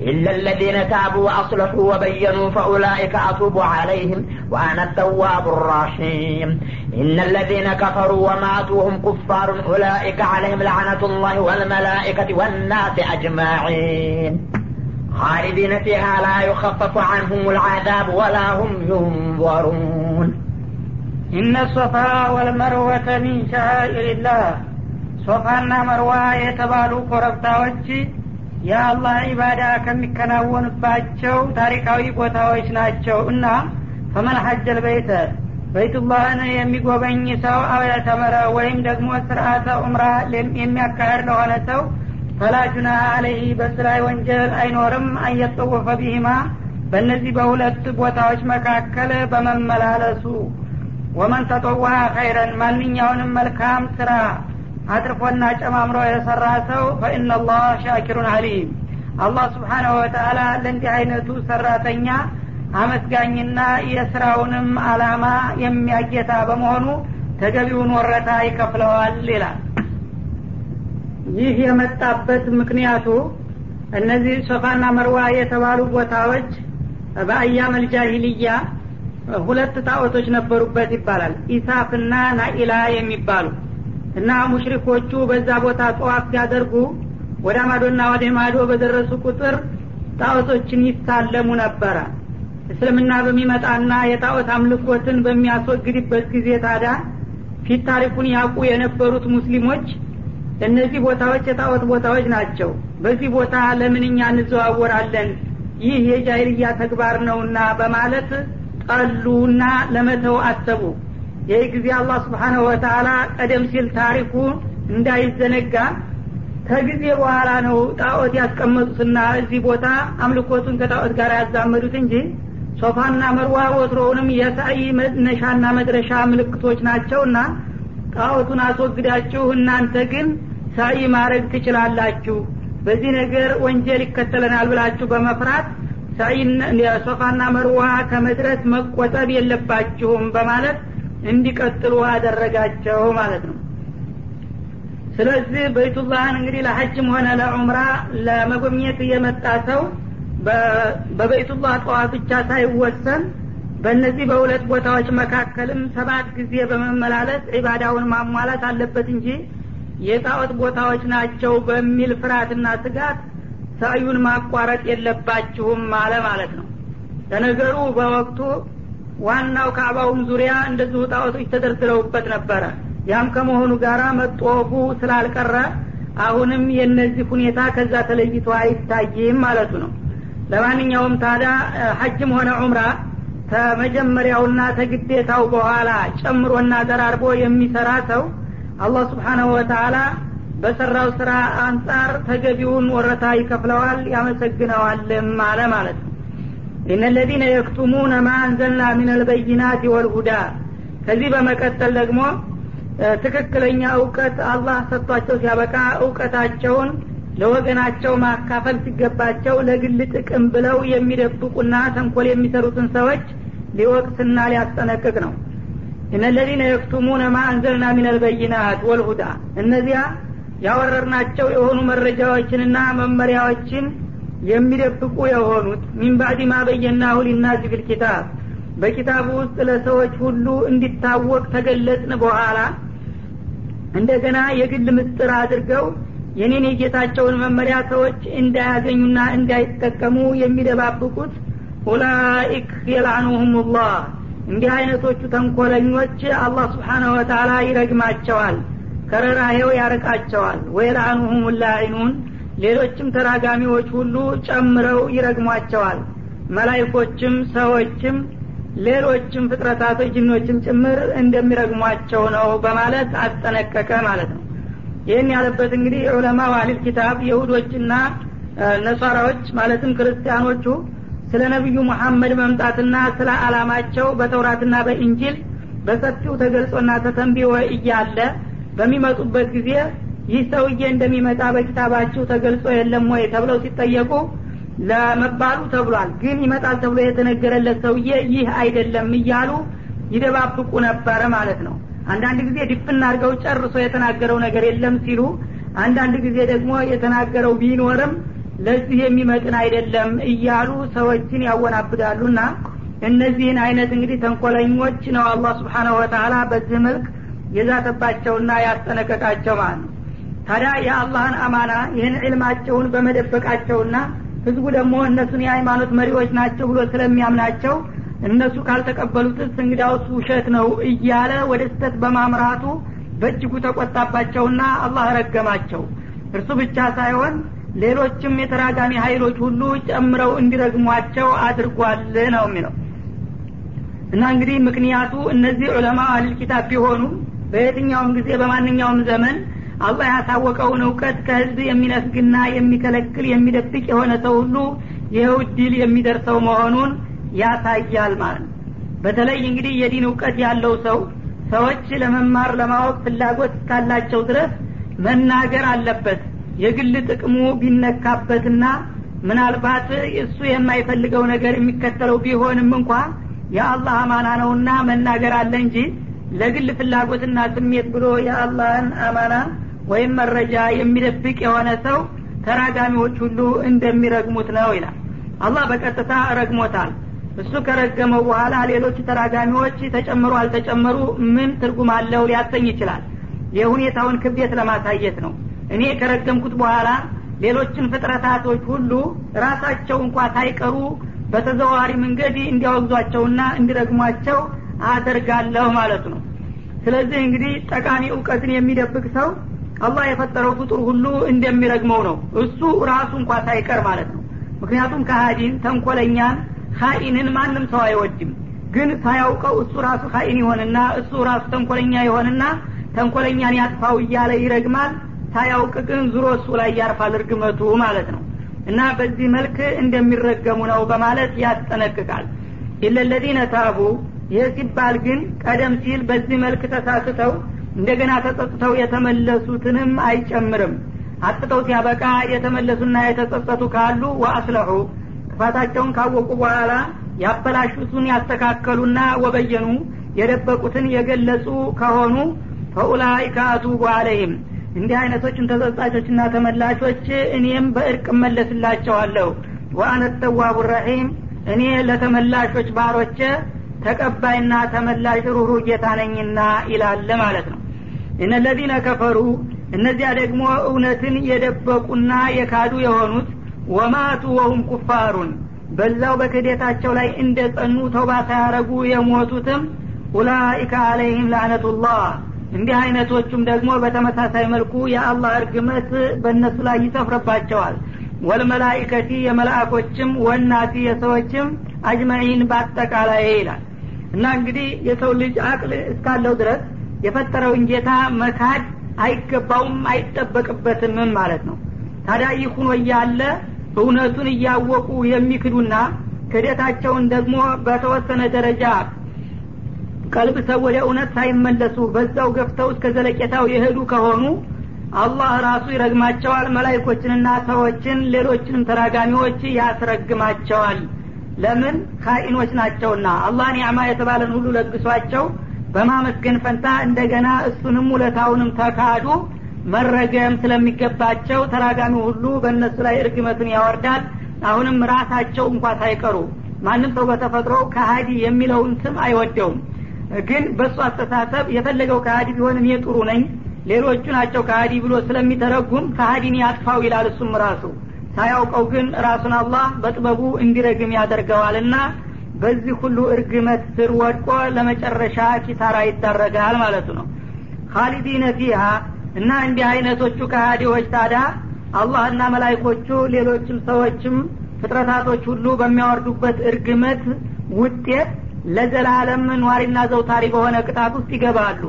إلا الذين تابوا وأصلحوا وبينوا فأولئك أتوب عليهم وأنا التواب الرحيم إن الذين كفروا وماتوا هم كفار أولئك عليهم لعنة الله والملائكة والناس أجمعين خالدين فيها لا يخفف عنهم العذاب ولا هم ينظرون إن الصفا والمروة من شعائر الله ሶፋና መርዋ የተባሉ ኮረብታዎች የአላህ ኢባዳ ከሚከናወንባቸው ታሪካዊ ቦታዎች ናቸው እና ፈመን ሐጀል በይተ በይቱላህን የሚጎበኝ ሰው አበተመረ ወይም ደግሞ ስርአተ ዑምራ የሚያካሄድ ለሆነ ሰው ፈላጁና አለይህ በስ ላይ ወንጀል አይኖርም። አየጠወፈ ቢሂማ በእነዚህ በሁለት ቦታዎች መካከል በመመላለሱ ወመን ተጠዋ ኸይረን ማንኛውንም መልካም ስራ አጥርፎና ጨማምሮ የሰራ ሰው ፈኢናላህ ሻኪሩን አሊም አላህ ስብሓናሁ ወተአላ ለእንዲህ አይነቱ ሰራተኛ አመስጋኝና የስራውንም አላማ የሚያጌታ በመሆኑ ተገቢውን ወረታ ይከፍለዋል ይላል። ይህ የመጣበት ምክንያቱ እነዚህ ሶፋና መርዋ የተባሉ ቦታዎች በአያመል ጃሂልያ ሁለት ጣዖቶች ነበሩበት ይባላል። ኢሳፍና ናኢላ የሚባሉ እና ሙሽሪኮቹ በዛ ቦታ ጠዋፍ ሲያደርጉ ወደ ማዶና ወደ ማዶ በደረሱ ቁጥር ጣዖቶችን ይሳለሙ ነበረ። እስልምና በሚመጣና የጣዖት አምልኮትን በሚያስወግድበት ጊዜ ታዲያ ፊት ታሪኩን ያውቁ የነበሩት ሙስሊሞች እነዚህ ቦታዎች የጣዖት ቦታዎች ናቸው። በዚህ ቦታ ለምንኛ እንዘዋወራለን? ይህ የጃይልያ ተግባር ነውና በማለት ጠሉና ለመተው አሰቡ ይህ ጊዜ አላህ ስብሓናሁ ወተአላ ቀደም ሲል ታሪኩ እንዳይዘነጋ ከጊዜ በኋላ ነው ጣዖት ያስቀመጡትና እዚህ ቦታ አምልኮቱን ከጣዖት ጋር ያዛመዱት እንጂ ሶፋና መርዋ ወትሮውንም የሳይ መነሻና መድረሻ ምልክቶች ናቸውና ጣዖቱን አስወግዳችሁ እናንተ ግን ሳይ ማድረግ ትችላላችሁ። በዚህ ነገር ወንጀል ይከተለናል ብላችሁ በመፍራት ሶፋና መርዋ ከመድረስ መቆጠብ የለባችሁም በማለት እንዲቀጥሉ አደረጋቸው ማለት ነው። ስለዚህ በይቱላህን እንግዲህ ለሐጅም ሆነ ለዑምራ ለመጎብኘት የመጣ ሰው በበይቱላህ ጠዋፍ ብቻ ሳይወሰን በእነዚህ በሁለት ቦታዎች መካከልም ሰባት ጊዜ በመመላለስ ዒባዳውን ማሟላት አለበት እንጂ የጣዖት ቦታዎች ናቸው በሚል ፍርሃትና ስጋት ሳዩን ማቋረጥ የለባችሁም አለ ማለት ነው። ለነገሩ በወቅቱ ዋናው ካዕባውም ዙሪያ እንደዚሁ ጣዖቶች ተደርድረውበት ነበረ። ያም ከመሆኑ ጋር መጦፉ ስላልቀረ አሁንም የነዚህ ሁኔታ ከዛ ተለይቶ አይታይም ማለቱ ነው። ለማንኛውም ታዲያ ሐጅም ሆነ ዑምራ ከመጀመሪያውና ተግዴታው በኋላ ጨምሮና ደራርቦ የሚሰራ ሰው አላህ ስብሓናሁ ወተአላ በሰራው ስራ አንጻር ተገቢውን ወረታ ይከፍለዋል ያመሰግነዋልም አለ ማለት ነው ኢነ ለዚነ የክቱሙነ ማ አንዘልና ምን አልበይናት ወልሁዳ ከዚህ በመቀጠል ደግሞ ትክክለኛ እውቀት አላህ ሰጥቷቸው ሲያበቃ እውቀታቸውን ለወገናቸው ማካፈል ሲገባቸው ለግል ጥቅም ብለው የሚደብቁና ተንኮል የሚሰሩትን ሰዎች ሊወቅስና ሊያስጠነቅቅ ነው። እነለዚነ የክቱሙነ ማ አንዘልና ምን አልበይናት ወልሁዳ እነዚያ ያወረርናቸው የሆኑ መረጃዎችንና መመሪያዎችን የሚደብቁ የሆኑት ሚን ባዕድ ማ በየናሁ ሊናሲ ፊልኪታብ በኪታቡ ውስጥ ለሰዎች ሁሉ እንዲታወቅ ተገለጽን በኋላ እንደገና የግል ምስጥር አድርገው የኔን የጌታቸውን መመሪያ ሰዎች እንዳያገኙና እንዳይጠቀሙ የሚደባብቁት ኡላኢክ የላኑሁም እንዲህ አይነቶቹ ተንኮለኞች አላህ ስብሓናሁ ወተላ ይረግማቸዋል ከረራሄው ያርቃቸዋል። ወየላኑሁም ላዒኑን ሌሎችም ተራጋሚዎች ሁሉ ጨምረው ይረግሟቸዋል። መላይኮችም ሰዎችም ሌሎችም ፍጥረታቶች ጅኖችም ጭምር እንደሚረግሟቸው ነው በማለት አስጠነቀቀ ማለት ነው። ይህን ያለበት እንግዲህ ዑለማ ዋህሊል ኪታብ የሁዶችና ነሷራዎች ማለትም ክርስቲያኖቹ ስለ ነቢዩ ሙሐመድ መምጣትና ስለ አላማቸው በተውራትና በኢንጂል በሰፊው ተገልጾና ተተንቢወ እያለ በሚመጡበት ጊዜ ይህ ሰውዬ እንደሚመጣ በኪታባችሁ ተገልጾ የለም ወይ ተብለው ሲጠየቁ ለመባሉ ተብሏል። ግን ይመጣል ተብሎ የተነገረለት ሰውዬ ይህ አይደለም እያሉ ይደባብቁ ነበረ ማለት ነው። አንዳንድ ጊዜ ድፍና አድርገው ጨርሶ የተናገረው ነገር የለም ሲሉ አንዳንድ ጊዜ ደግሞ የተናገረው ቢኖርም ለዚህ የሚመጥን አይደለም እያሉ ሰዎችን ያወናብዳሉና እነዚህን አይነት እንግዲህ ተንኮለኞች ነው አላህ ስብሓናሁ ወተላ በዚህ መልክ የዛተባቸውና ያስጠነቀቃቸው ማለት ነው ታዲያ የአላህን አማና ይህን ዕልማቸውን በመደበቃቸውና ህዝቡ ደግሞ እነሱን የሃይማኖት መሪዎች ናቸው ብሎ ስለሚያምናቸው እነሱ ካልተቀበሉትስ እንግዳውስ ውሸት ነው እያለ ወደ ስተት በማምራቱ በእጅጉ ተቆጣባቸውና አላህ ረገማቸው። እርሱ ብቻ ሳይሆን ሌሎችም የተራጋሚ ሀይሎች ሁሉ ጨምረው እንዲረግሟቸው አድርጓል ነው የሚለው። እና እንግዲህ ምክንያቱ እነዚህ ዑለማ አህል ኪታብ ቢሆኑ በየትኛውም ጊዜ በማንኛውም ዘመን አላህ ያሳወቀውን እውቀት ከህዝብ የሚነፍግና የሚከለክል የሚደብቅ የሆነ ሰው ሁሉ ይኸው ድል የሚደርሰው መሆኑን ያሳያል ማለት ነው። በተለይ እንግዲህ የዲን እውቀት ያለው ሰው ሰዎች ለመማር ለማወቅ ፍላጎት እስካላቸው ድረስ መናገር አለበት። የግል ጥቅሙ ቢነካበትና ምናልባት እሱ የማይፈልገው ነገር የሚከተለው ቢሆንም እንኳ የአላህ አማና ነውና መናገር አለ እንጂ ለግል ፍላጎትና ስሜት ብሎ የአላህን አማና ወይም መረጃ የሚደብቅ የሆነ ሰው ተራጋሚዎች ሁሉ እንደሚረግሙት ነው ይላል። አላህ በቀጥታ ረግሞታል። እሱ ከረገመው በኋላ ሌሎች ተራጋሚዎች ተጨምሩ አልተጨመሩ ምን ትርጉም አለው ሊያሰኝ ይችላል? የሁኔታውን ክብደት ለማሳየት ነው። እኔ ከረገምኩት በኋላ ሌሎችን ፍጥረታቶች ሁሉ ራሳቸው እንኳ ሳይቀሩ በተዘዋዋሪ መንገድ እንዲያወግዟቸውና እንዲረግሟቸው አደርጋለሁ ማለቱ ነው። ስለዚህ እንግዲህ ጠቃሚ እውቀትን የሚደብቅ ሰው አላህ የፈጠረው ፍጡር ሁሉ እንደሚረግመው ነው። እሱ ራሱ እንኳ ሳይቀር ማለት ነው። ምክንያቱም ከሀዲን ተንኮለኛን ሀኢንን ማንም ሰው አይወድም። ግን ሳያውቀው እሱ ራሱ ሀኢን ይሆንና እሱ ራሱ ተንኮለኛ ይሆንና ተንኮለኛን ያጥፋው እያለ ይረግማል። ሳያውቅ ግን ዙሮ እሱ ላይ ያርፋል እርግመቱ ማለት ነው። እና በዚህ መልክ እንደሚረገሙ ነው በማለት ያስጠነቅቃል። ኢለለዚነ ታቡ ይህ ሲባል ግን ቀደም ሲል በዚህ መልክ ተሳስተው እንደገና ተጸጽተው የተመለሱትንም አይጨምርም። አጥተው ሲያበቃ የተመለሱና የተጸጸቱ ካሉ ወአስለሑ ጥፋታቸውን ካወቁ በኋላ ያበላሹትን ያስተካከሉና ወበየኑ የደበቁትን የገለጹ ከሆኑ ፈኡላይከ አቱቡ አለይህም። እንዲህ አይነቶችን ተጸጻቾችና ተመላሾች እኔም በእርቅ እመለስላቸዋለሁ። ወአነ ተዋቡ ረሒም እኔ ለተመላሾች ባሮቼ ተቀባይና ተመላሽ ሩሩ ጌታ ነኝና ይላለ ማለት ነው እነለዚነ ከፈሩ እነዚያ ደግሞ እውነትን የደበቁና የካዱ የሆኑት ወማቱ ወሁም ኩፋሩን በዛው በክህደታቸው ላይ እንደ ጸኑ ተውባ ሳያረጉ የሞቱትም ኡላኢከ አለይህም ላዕነቱላህ። እንዲህ አይነቶቹም ደግሞ በተመሳሳይ መልኩ የአላህ እርግመት በእነሱ ላይ ይሰፍርባቸዋል። ወልመላይከቲ የመላእኮችም ወናቲ የሰዎችም አጅመዒን በአጠቃላይ ይላል። እና እንግዲህ የሰው ልጅ አቅል እስካለው ድረስ የፈጠረውን ጌታ መካድ አይገባውም አይጠበቅበትም ማለት ነው። ታዲያ ይህ እያለ እውነቱን እያወቁ የሚክዱና ክደታቸውን ደግሞ በተወሰነ ደረጃ ቀልብ ሰው ወደ እውነት ሳይመለሱ በዛው ገፍተው እስከ ዘለቄታው የሄዱ ከሆኑ አላህ ራሱ ይረግማቸዋል መላይኮችንና ሰዎችን ሌሎችንም ተራጋሚዎች ያስረግማቸዋል። ለምን? ካኢኖች ናቸውና። አላህ ኒዕማ የተባለን ሁሉ ለግሷቸው በማመስገን ፈንታ እንደገና እሱንም ውለታውንም ተካዱ። መረገም ስለሚገባቸው ተራጋሚ ሁሉ በእነሱ ላይ እርግመቱን ያወርዳል። አሁንም ራሳቸው እንኳ ሳይቀሩ ማንም ሰው በተፈጥሮ ከሀዲ የሚለውን ስም አይወደውም። ግን በእሱ አስተሳሰብ የፈለገው ከሀዲ ቢሆን እኔ ጥሩ ነኝ ሌሎቹ ናቸው ከሀዲ ብሎ ስለሚተረጉም ከሀዲን ያጥፋው ይላል እሱም ራሱ። ሳያውቀው ግን ራሱን አላህ በጥበቡ እንዲረግም ያደርገዋልና በዚህ ሁሉ እርግመት ስር ወድቆ ለመጨረሻ ኪሳራ ይዳረጋል ማለቱ ነው። ካሊዲነ ፊሃ እና እንዲህ አይነቶቹ ከሃዲዎች ታዲያ አላህና መላይኮቹ ሌሎችም ሰዎችም ፍጥረታቶች ሁሉ በሚያወርዱበት እርግመት ውጤት ለዘላለም ኗሪና ዘውታሪ በሆነ ቅጣት ውስጥ ይገባሉ።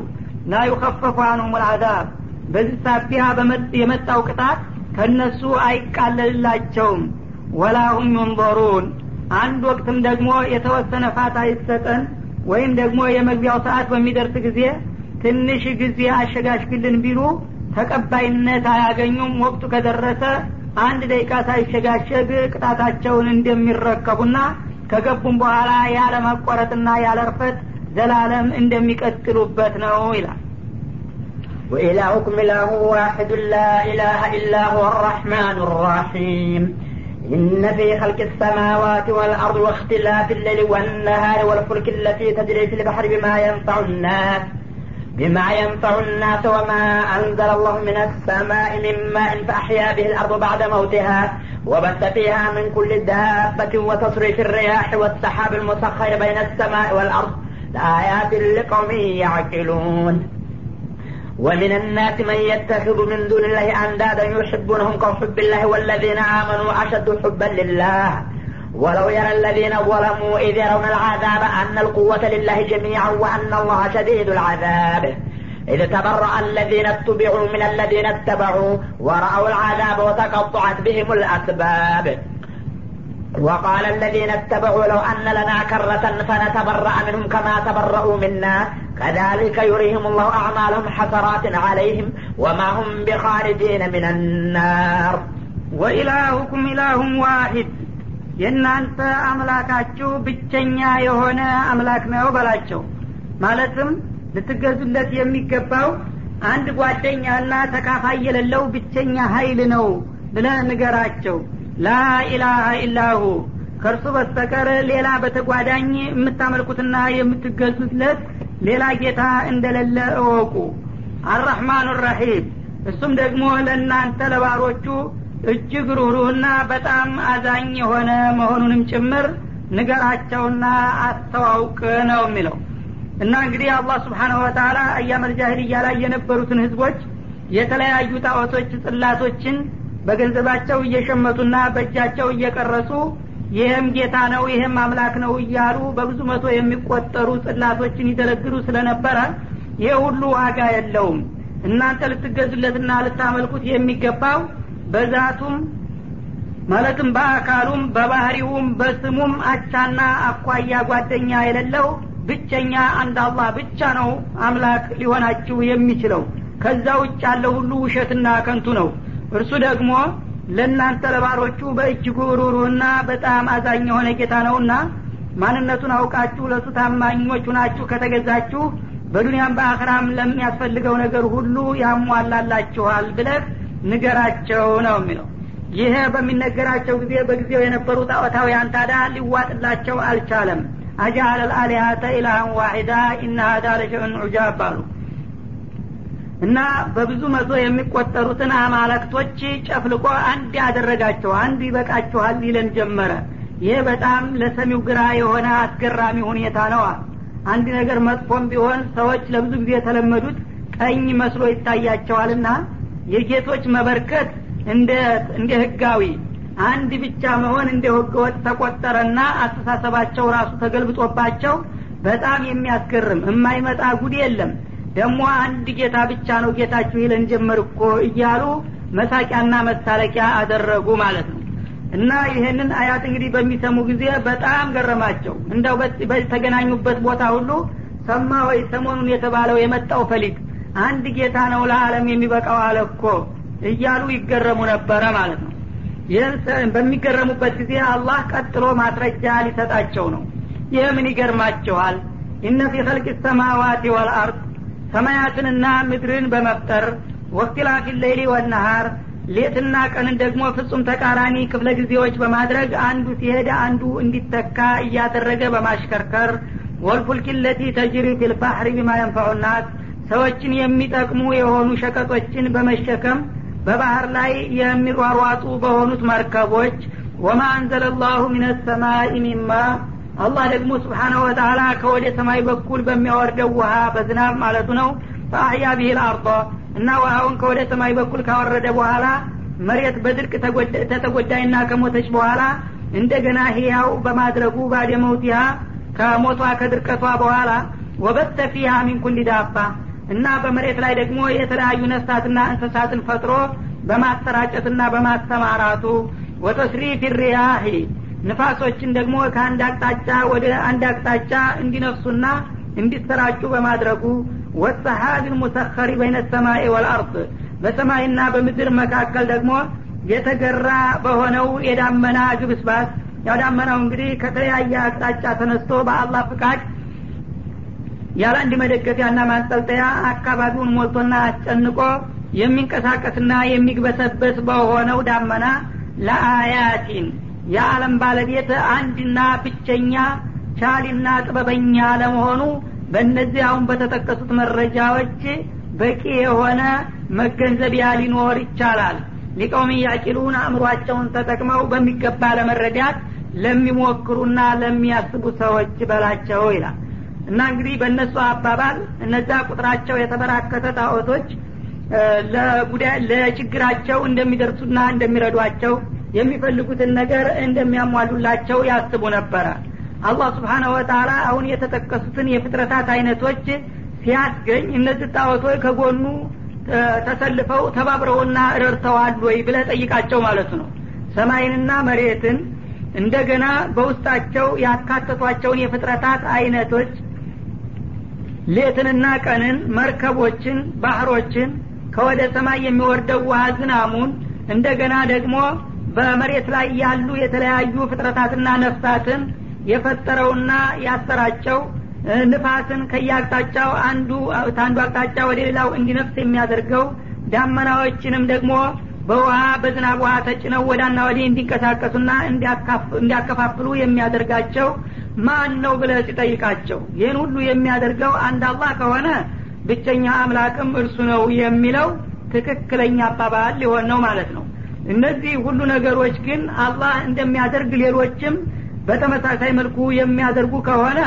ላ ዩከፈፉ አንሁም ልአዛብ በዚህ ሳቢያ የመጣው ቅጣት ከእነሱ አይቃለልላቸውም። ወላሁም ዩንظሩን አንድ ወቅትም ደግሞ የተወሰነ ፋታ ይሰጠን ወይም ደግሞ የመግቢያው ሰዓት በሚደርስ ጊዜ ትንሽ ጊዜ አሸጋሽግልን ቢሉ ተቀባይነት አያገኙም ወቅቱ ከደረሰ አንድ ደቂቃ ሳይሸጋሸግ ቅጣታቸውን እንደሚረከቡና ከገቡም በኋላ ያለ መቆረጥና ያለ እርፈት ዘላለም እንደሚቀጥሉበት ነው ይላል وإلهكم إله واحد لا إله إلا هو الرحمن الرحيم إن في خلق السماوات والأرض واختلاف الليل والنهار والفلك التي تجري في البحر بما ينفع الناس بما ينفع الناس وما أنزل الله من السماء من ماء فأحيا به الأرض بعد موتها وبث فيها من كل دابة وتصريف الرياح والسحاب المسخر بين السماء والأرض. لآيات لقوم يعقلون. ومن الناس من يتخذ من دون الله أندادا يحبونهم كحب الله والذين آمنوا أشد حبا لله. ولو يرى الذين ظلموا إذ يرون العذاب أن القوة لله جميعا وأن الله شديد العذاب. إذ تبرأ الذين اتبعوا من الذين اتبعوا ورأوا العذاب وتقطعت بهم الأسباب. وقال الذين اتبعوا لو أن لنا كرة فنتبرأ منهم كما تبرأوا منا. كذلك يريهم الله أعمالهم حسرات عليهم وما هم بخارجين من النار ወኢላሁኩም ኢላሁም ዋሂድ የእናንተ አምላካችሁ ብቸኛ የሆነ አምላክ ነው በላቸው ማለትም ልትገዙለት የሚገባው አንድ ጓደኛና ተካፋይ የሌለው ብቸኛ ሀይል ነው ብለ ንገራቸው ላኢላሃ ኢላሁ ከእርሱ በስተቀር ሌላ በተጓዳኝ የምታመልኩትና የምትገዙለት ሌላ ጌታ እንደሌለ እወቁ። አራህማኑ ረሒም እሱም ደግሞ ለእናንተ ለባሮቹ እጅግ ሩህሩህና በጣም አዛኝ የሆነ መሆኑንም ጭምር ንገራቸውና አስተዋውቅ ነው የሚለው። እና እንግዲህ አላህ ስብሓንሁ ወተላ አያመል ጃሂልያ ላይ የነበሩትን ህዝቦች የተለያዩ ጣዖቶች ጽላቶችን በገንዘባቸው እየሸመቱና በእጃቸው እየቀረጹ ይህም ጌታ ነው ይህም አምላክ ነው እያሉ በብዙ መቶ የሚቆጠሩ ጽላቶችን ይደረግሩ ስለነበረ ይህ ሁሉ ዋጋ የለውም። እናንተ ልትገዙለትና ልታመልኩት የሚገባው በዛቱም ማለትም በአካሉም በባህሪውም በስሙም አቻና አኳያ ጓደኛ የሌለው ብቸኛ አንድ አላህ ብቻ ነው አምላክ ሊሆናችሁ የሚችለው። ከዛ ውጭ ያለው ሁሉ ውሸትና ከንቱ ነው። እርሱ ደግሞ ለእናንተ ለባሮቹ በእጅጉ ሩሩና በጣም አዛኝ የሆነ ጌታ ነውና ማንነቱን አውቃችሁ ለእሱ ታማኞች ሁናችሁ ከተገዛችሁ በዱንያም በአክራም ለሚያስፈልገው ነገር ሁሉ ያሟላላችኋል ብለህ ንገራቸው ነው የሚለው። ይሄ በሚነገራቸው ጊዜ በጊዜው የነበሩ ጣዖታውያን ታዳ ሊዋጥላቸው አልቻለም። አጃአለ ልአሊሀተ ኢላሃን ዋሒዳ ኢነ ሀዳ ለሸእን ዑጃብ አሉ እና በብዙ መቶ የሚቆጠሩትን አማለክቶች ጨፍልቆ አንድ ያደረጋቸው አንድ ይበቃችኋል ይለን ጀመረ። ይሄ በጣም ለሰሚው ግራ የሆነ አስገራሚ ሁኔታ ነው አንድ ነገር መጥፎም ቢሆን ሰዎች ለብዙ ጊዜ የተለመዱት ቀኝ መስሎ ይታያቸዋልና የጌቶች መበርከት እንደ ህጋዊ። አንድ ብቻ መሆን እንደ ህገወጥ ተቆጠረና አስተሳሰባቸው ራሱ ተገልብጦባቸው በጣም የሚያስገርም። የማይመጣ ጉድ የለም ደግሞ አንድ ጌታ ብቻ ነው ጌታችሁ ይለን ጀመር እኮ እያሉ መሳቂያና መሳለቂያ አደረጉ ማለት ነው። እና ይህንን አያት እንግዲህ በሚሰሙ ጊዜ በጣም ገረማቸው። እንደው በተገናኙበት ቦታ ሁሉ ሰማ ወይ ሰሞኑን የተባለው የመጣው ፈሊጥ አንድ ጌታ ነው ለዓለም የሚበቃው አለ እኮ እያሉ ይገረሙ ነበረ ማለት ነው። ይህን በሚገረሙበት ጊዜ አላህ ቀጥሎ ማስረጃ ሊሰጣቸው ነው። ይህ ምን ይገርማችኋል ኢነ ፊ ኸልቅ ሰማዋት ወልአርድ ሰማያትንና ምድርን በመፍጠር ወክቲላፊ ሌሊ ወነሃር ሌትና ቀንን ደግሞ ፍጹም ተቃራኒ ክፍለ ጊዜዎች በማድረግ አንዱ ሲሄድ አንዱ እንዲተካ እያደረገ በማሽከርከር ወልፉልኪ ለቲ ተጅሪ ፊልባሕሪ ቢማ የንፈዑ ናስ ሰዎችን የሚጠቅሙ የሆኑ ሸቀጦችን በመሸከም በባህር ላይ የሚሯሯጡ በሆኑት መርከቦች ወማ አንዘለ ላሁ ምን ሰማይ ሚማ አላህ ደግሞ ስብሓናሁ ወተላ ከወደ ሰማይ በኩል በሚያወርደው ውሃ በዝናብ ማለቱ ነው። ፈአህያ ብሂል አርض እና ውሃውን ከወደ ሰማይ በኩል ካወረደ በኋላ መሬት በድርቅ ተተጎዳይና ከሞተች በኋላ እንደገና ህያው በማድረጉ ባደ መውቲሃ ከሞቷ ከድርቀቷ በኋላ ወበተ ፊሃ ሚን ኩል ዳባ እና በመሬት ላይ ደግሞ የተለያዩ ነፍሳትና እንስሳትን ፈጥሮ በማሰራጨትና በማሰማራቱ ወተስሪፍ ሪያሂ ንፋሶችን ደግሞ ከአንድ አቅጣጫ ወደ አንድ አቅጣጫ እንዲነፍሱና እንዲሰራጩ በማድረጉ ወሰሓቢል ሙሰኸሪ በይነ ሰማይ ወልአርድ በሰማይና በምድር መካከል ደግሞ የተገራ በሆነው የዳመና ግብስባስ ያው ዳመናው እንግዲህ ከተለያየ አቅጣጫ ተነስቶ በአላህ ፍቃድ ያለ አንድ መደገፊያና ማንጠልጠያ አካባቢውን ሞልቶና አስጨንቆ የሚንቀሳቀስና የሚግበሰበስ በሆነው ዳመና ለአያቲን የዓለም ባለቤት አንድና ብቸኛ ቻሊና ጥበበኛ ለመሆኑ በእነዚህ አሁን በተጠቀሱት መረጃዎች በቂ የሆነ መገንዘቢያ ሊኖር ይቻላል። ሊቀውም ያቂሉን አእምሯቸውን ተጠቅመው በሚገባ ለመረዳት ለሚሞክሩና ለሚያስቡ ሰዎች በላቸው ይላል። እና እንግዲህ በእነሱ አባባል እነዛ ቁጥራቸው የተበራከተ ጣዖቶች ለችግራቸው እንደሚደርሱና እንደሚረዷቸው የሚፈልጉትን ነገር እንደሚያሟሉላቸው ያስቡ ነበረ። አላህ ስብሓናሁ ወተላ አሁን የተጠቀሱትን የፍጥረታት አይነቶች ሲያስገኝ እነዚህ ጣዖቶች ከጎኑ ተሰልፈው ተባብረውና ረድተዋል ወይ ብለ ጠይቃቸው ማለቱ ነው። ሰማይንና መሬትን እንደገና በውስጣቸው ያካተቷቸውን የፍጥረታት አይነቶች ሌትንና ቀንን መርከቦችን ባህሮችን ከወደ ሰማይ የሚወርደው ውሃ ዝናሙን እንደገና ደግሞ በመሬት ላይ ያሉ የተለያዩ ፍጥረታትና ነፍሳትን የፈጠረውና ያሰራጨው ንፋስን ከየአቅጣጫው አንዱ ከአንዱ አቅጣጫ ወደ ሌላው እንዲነፍስ የሚያደርገው ዳመናዎችንም ደግሞ በውሃ በዝናብ ውሃ ተጭነው ወዳና ወዲህ እንዲንቀሳቀሱና እንዲያከፋፍሉ የሚያደርጋቸው ማን ነው ብለ ሲጠይቃቸው? ይህን ሁሉ የሚያደርገው አንድ አላህ ከሆነ ብቸኛ አምላክም እርሱ ነው የሚለው ትክክለኛ አባባል ሊሆን ነው ማለት ነው እነዚህ ሁሉ ነገሮች ግን አላህ እንደሚያደርግ ሌሎችም በተመሳሳይ መልኩ የሚያደርጉ ከሆነ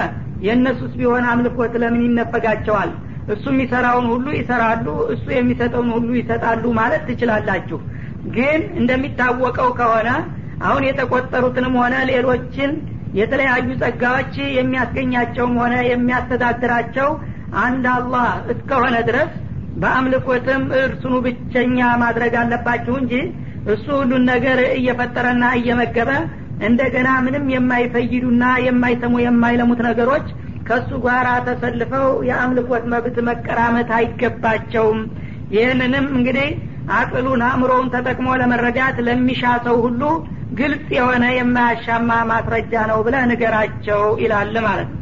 የእነሱስ ቢሆን አምልኮት ለምን ይነፈጋቸዋል? እሱ የሚሰራውን ሁሉ ይሰራሉ እሱ የሚሰጠውን ሁሉ ይሰጣሉ ማለት ትችላላችሁ። ግን እንደሚታወቀው ከሆነ አሁን የተቆጠሩትንም ሆነ ሌሎችን የተለያዩ ጸጋዎች የሚያስገኛቸውም ሆነ የሚያስተዳድራቸው አንድ አላህ እስከሆነ ድረስ በአምልኮትም እርሱኑ ብቸኛ ማድረግ አለባችሁ እንጂ እሱ ሁሉን ነገር እየፈጠረና እየመገበ እንደገና ምንም የማይፈይዱና የማይሰሙ የማይለሙት ነገሮች ከእሱ ጋር ተሰልፈው የአምልኮት መብት መቀራመት አይገባቸውም። ይህንንም እንግዲህ አቅሉን አእምሮውን ተጠቅሞ ለመረዳት ለሚሻ ሰው ሁሉ ግልጽ የሆነ የማያሻማ ማስረጃ ነው ብለ ንገራቸው ይላል ማለት ነው።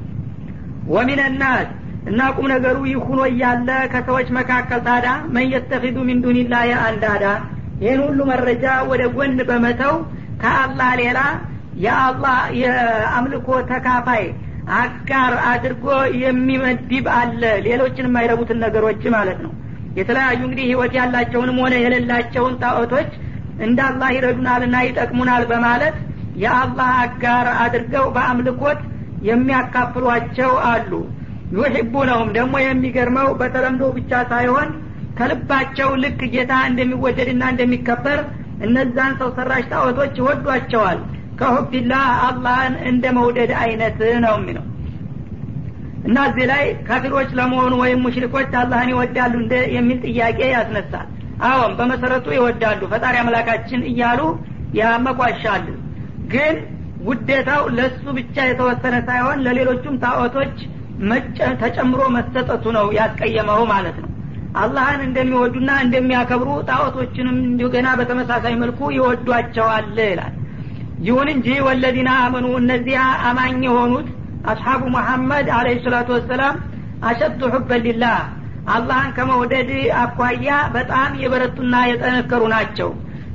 ወሚንናስ እና ቁም ነገሩ ይሁኖ እያለ ከሰዎች መካከል ታዳ መን የተፊዱ ሚን ዱኒላህ አንዳዳ ይህን ሁሉ መረጃ ወደ ጎን በመተው ከአላህ ሌላ የአላህ የአምልኮ ተካፋይ አጋር አድርጎ የሚመድብ አለ። ሌሎችን የማይረቡትን ነገሮች ማለት ነው። የተለያዩ እንግዲህ ህይወት ያላቸውንም ሆነ የሌላቸውን ጣዖቶች እንደ አላህ ይረዱናልና ይጠቅሙናል በማለት የአላህ አጋር አድርገው በአምልኮት የሚያካፍሏቸው አሉ። ዩሕቡነውም ደግሞ የሚገርመው በተለምዶ ብቻ ሳይሆን ከልባቸው ልክ ጌታ እንደሚወደድና እንደሚከበር እነዛን ሰው ሰራሽ ጣዖቶች ይወዷቸዋል። ከሁቢላህ አላህን እንደ መውደድ አይነት ነው የሚለው። እና እዚህ ላይ ካፊሮች ለመሆኑ ወይም ሙሽሪኮች አላህን ይወዳሉ እንደ የሚል ጥያቄ ያስነሳል። አዎን በመሰረቱ ይወዳሉ ፈጣሪ አምላካችን እያሉ ያመቋሻሉ ግን ውዴታው ለሱ ብቻ የተወሰነ ሳይሆን ለሌሎቹም ታዖቶች ተጨምሮ መሰጠቱ ነው ያስቀየመው ማለት ነው አላህን እንደሚወዱና እንደሚያከብሩ ጣዖቶችንም እንዲሁ ገና በተመሳሳይ መልኩ ይወዷቸዋል ይላል። ይሁን እንጂ ወለዚና አመኑ እነዚያ አማኝ የሆኑት አስሓቡ መሐመድ አለህ ሰላቱ ወሰላም አሸቱ ሑበን ሊላህ አላህን ከመውደድ አኳያ በጣም የበረቱና የጠነከሩ ናቸው።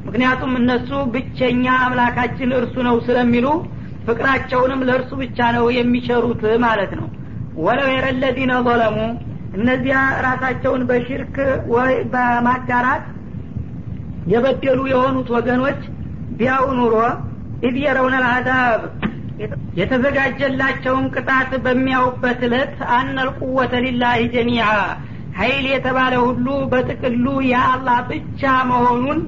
ምክንያቱም እነሱ ብቸኛ አምላካችን እርሱ ነው ስለሚሉ ፍቅራቸውንም ለእርሱ ብቻ ነው የሚቸሩት ማለት ነው። ወለው የረ ለዚነ እነዚያ ራሳቸውን በሽርክ ወይ በማጋራት የበደሉ የሆኑት ወገኖች ቢያው ኑሮ ኢድ የረውነ የተዘጋጀላቸውን ቅጣት በሚያውበት እለት አነል ቁወተ ሊላህ ጀሚዓ ሀይል የተባለ ሁሉ በጥቅሉ የአላህ ብቻ መሆኑን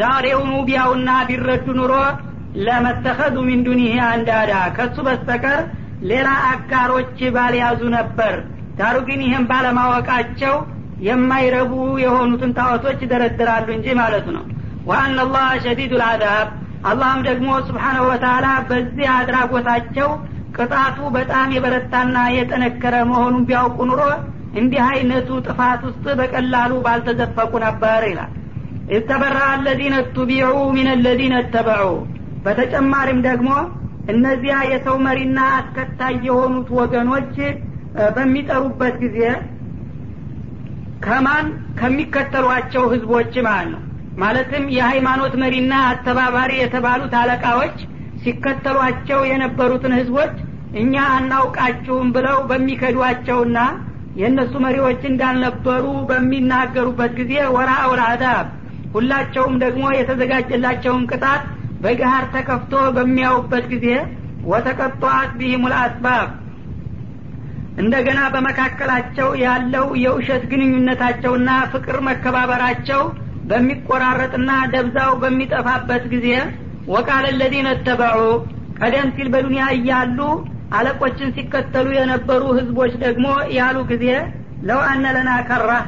ዛሬውኑ ቢያውና ቢረዱ ኑሮ ለመተኸዙ ሚን ዱኒህ አንዳዳ ከሱ በስተቀር ሌላ አጋሮች ባልያዙ ነበር ዳሩ ግን ይህም ባለማወቃቸው የማይረቡ የሆኑትን ጣዖቶች ይደረድራሉ እንጂ ማለቱ ነው። ወአና ላህ ሸዲዱ ልአዛብ አላህም ደግሞ ስብሓናሁ ወተላ በዚህ አድራጎታቸው ቅጣቱ በጣም የበረታና የጠነከረ መሆኑን ቢያውቁ ኑሮ እንዲህ አይነቱ ጥፋት ውስጥ በቀላሉ ባልተዘፈቁ ነበር ይላል። እተበራ አለዚነ ቱቢዑ ሚን አለዚነ ተበዑ በተጨማሪም ደግሞ እነዚያ የሰው መሪና አስከታይ የሆኑት ወገኖች በሚጠሩበት ጊዜ ከማን ከሚከተሏቸው ህዝቦች ማለት ነው? ማለትም የሃይማኖት መሪና አስተባባሪ የተባሉት አለቃዎች ሲከተሏቸው የነበሩትን ህዝቦች እኛ አናውቃችሁም ብለው በሚከዷቸውና የእነሱ መሪዎች እንዳልነበሩ በሚናገሩበት ጊዜ ወራ አውልአዳብ ሁላቸውም ደግሞ የተዘጋጀላቸውን ቅጣት በገሃር ተከፍቶ በሚያዩበት ጊዜ ወተቀጧት ቢሂሙል አስባብ እንደገና በመካከላቸው ያለው የውሸት ግንኙነታቸውና ፍቅር መከባበራቸው በሚቆራረጥና ደብዛው በሚጠፋበት ጊዜ ወቃለ ለዚነ ተበዑ ቀደም ሲል በዱንያ እያሉ አለቆችን ሲከተሉ የነበሩ ህዝቦች ደግሞ ያሉ ጊዜ ለው አነ ለና ከራህ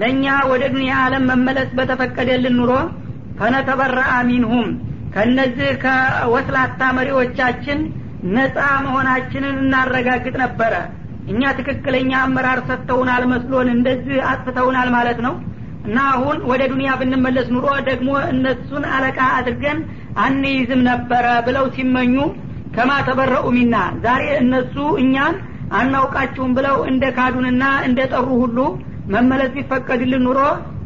ለእኛ ወደ ዱንያ አለም መመለስ በተፈቀደልን ኑሮ ፈነተበረአ ሚንሁም ከእነዚህ ከወስላታ መሪዎቻችን ነጻ መሆናችንን እናረጋግጥ ነበረ እኛ ትክክለኛ አመራር ሰጥተውናል መስሎን እንደዚህ አጥፍተውናል ማለት ነው። እና አሁን ወደ ዱንያ ብንመለስ ኑሮ ደግሞ እነሱን አለቃ አድርገን አንይዝም ነበረ ብለው ሲመኙ ከማ ተበረኡ ሚና? ዛሬ እነሱ እኛን አናውቃችሁም ብለው እንደ ካዱንና እንደ ጠሩ ሁሉ መመለስ ቢፈቀድልን ኑሮ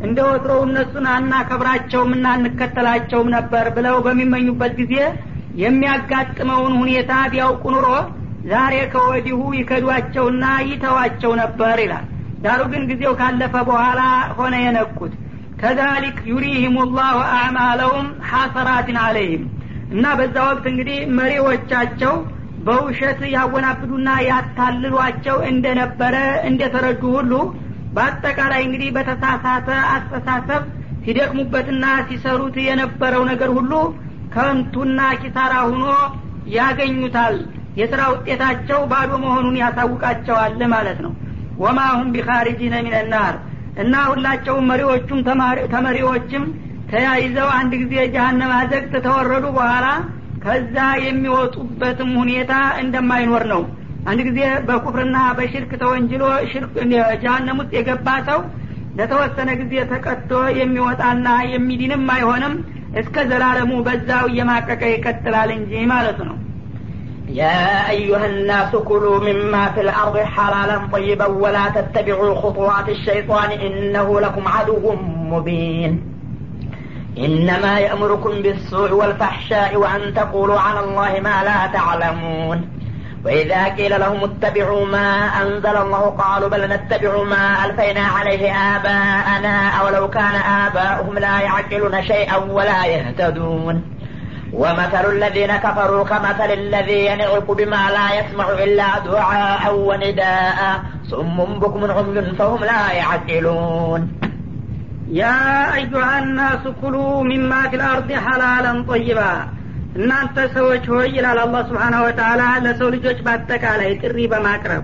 እንደ ወትሮው እነሱን አናከብራቸውም እና አንከተላቸውም ነበር ብለው በሚመኙበት ጊዜ የሚያጋጥመውን ሁኔታ ቢያውቁ ኑሮ ዛሬ ከወዲሁ ይከዷቸውና ይተዋቸው ነበር ይላል። ዳሩ ግን ጊዜው ካለፈ በኋላ ሆነ የነቁት። ከዛሊክ ዩሪህም ላሁ አዕማለውም ሐሰራትን አለይህም። እና በዛ ወቅት እንግዲህ መሪዎቻቸው በውሸት ያወናብዱና ያታልሏቸው እንደነበረ እንደተረዱ ሁሉ በአጠቃላይ እንግዲህ በተሳሳተ አስተሳሰብ ሲደክሙበትና ሲሰሩት የነበረው ነገር ሁሉ ከንቱና ኪሳራ ሁኖ ያገኙታል የስራ ውጤታቸው ባዶ መሆኑን ያሳውቃቸዋል ማለት ነው። ወማ ሁም ቢካሪጂነ ሚነናር እና ሁላቸውም መሪዎቹም ተመሪዎችም ተያይዘው አንድ ጊዜ ጀሀነም አዘግት ተወረዱ በኋላ ከዛ የሚወጡበትም ሁኔታ እንደማይኖር ነው። አንድ ጊዜ በኩፍርና በሽርክ ተወንጅሎ ጀሀነም ውስጥ የገባ ሰው ለተወሰነ ጊዜ ተቀጥቶ የሚወጣና የሚድንም አይሆንም እስከ ዘላለሙ በዛው እየማቀቀ ይቀጥላል እንጂ ማለት ነው يا أيها الناس كلوا مما في الأرض حلالا طيبا ولا تتبعوا خطوات الشيطان إنه لكم عدو مبين. إنما يأمركم بالسوء والفحشاء وأن تقولوا على الله ما لا تعلمون. وإذا قيل لهم اتبعوا ما أنزل الله قالوا بل نتبع ما ألفينا عليه آباءنا أولو كان آباؤهم لا يعقلون شيئا ولا يهتدون. ومثل الذين كفروا كمثل الذي ينعق بما لا يسمع إلا دعاء ونداء صم بكم عمي فهم لا يعقلون يا أيها الناس كلوا مما في الأرض حلالا طيبا እናንተ ሰዎች ሆይ ይላል አላህ ስብሓናሁ ወተላ ለሰው ልጆች በአጠቃላይ ጥሪ በማቅረብ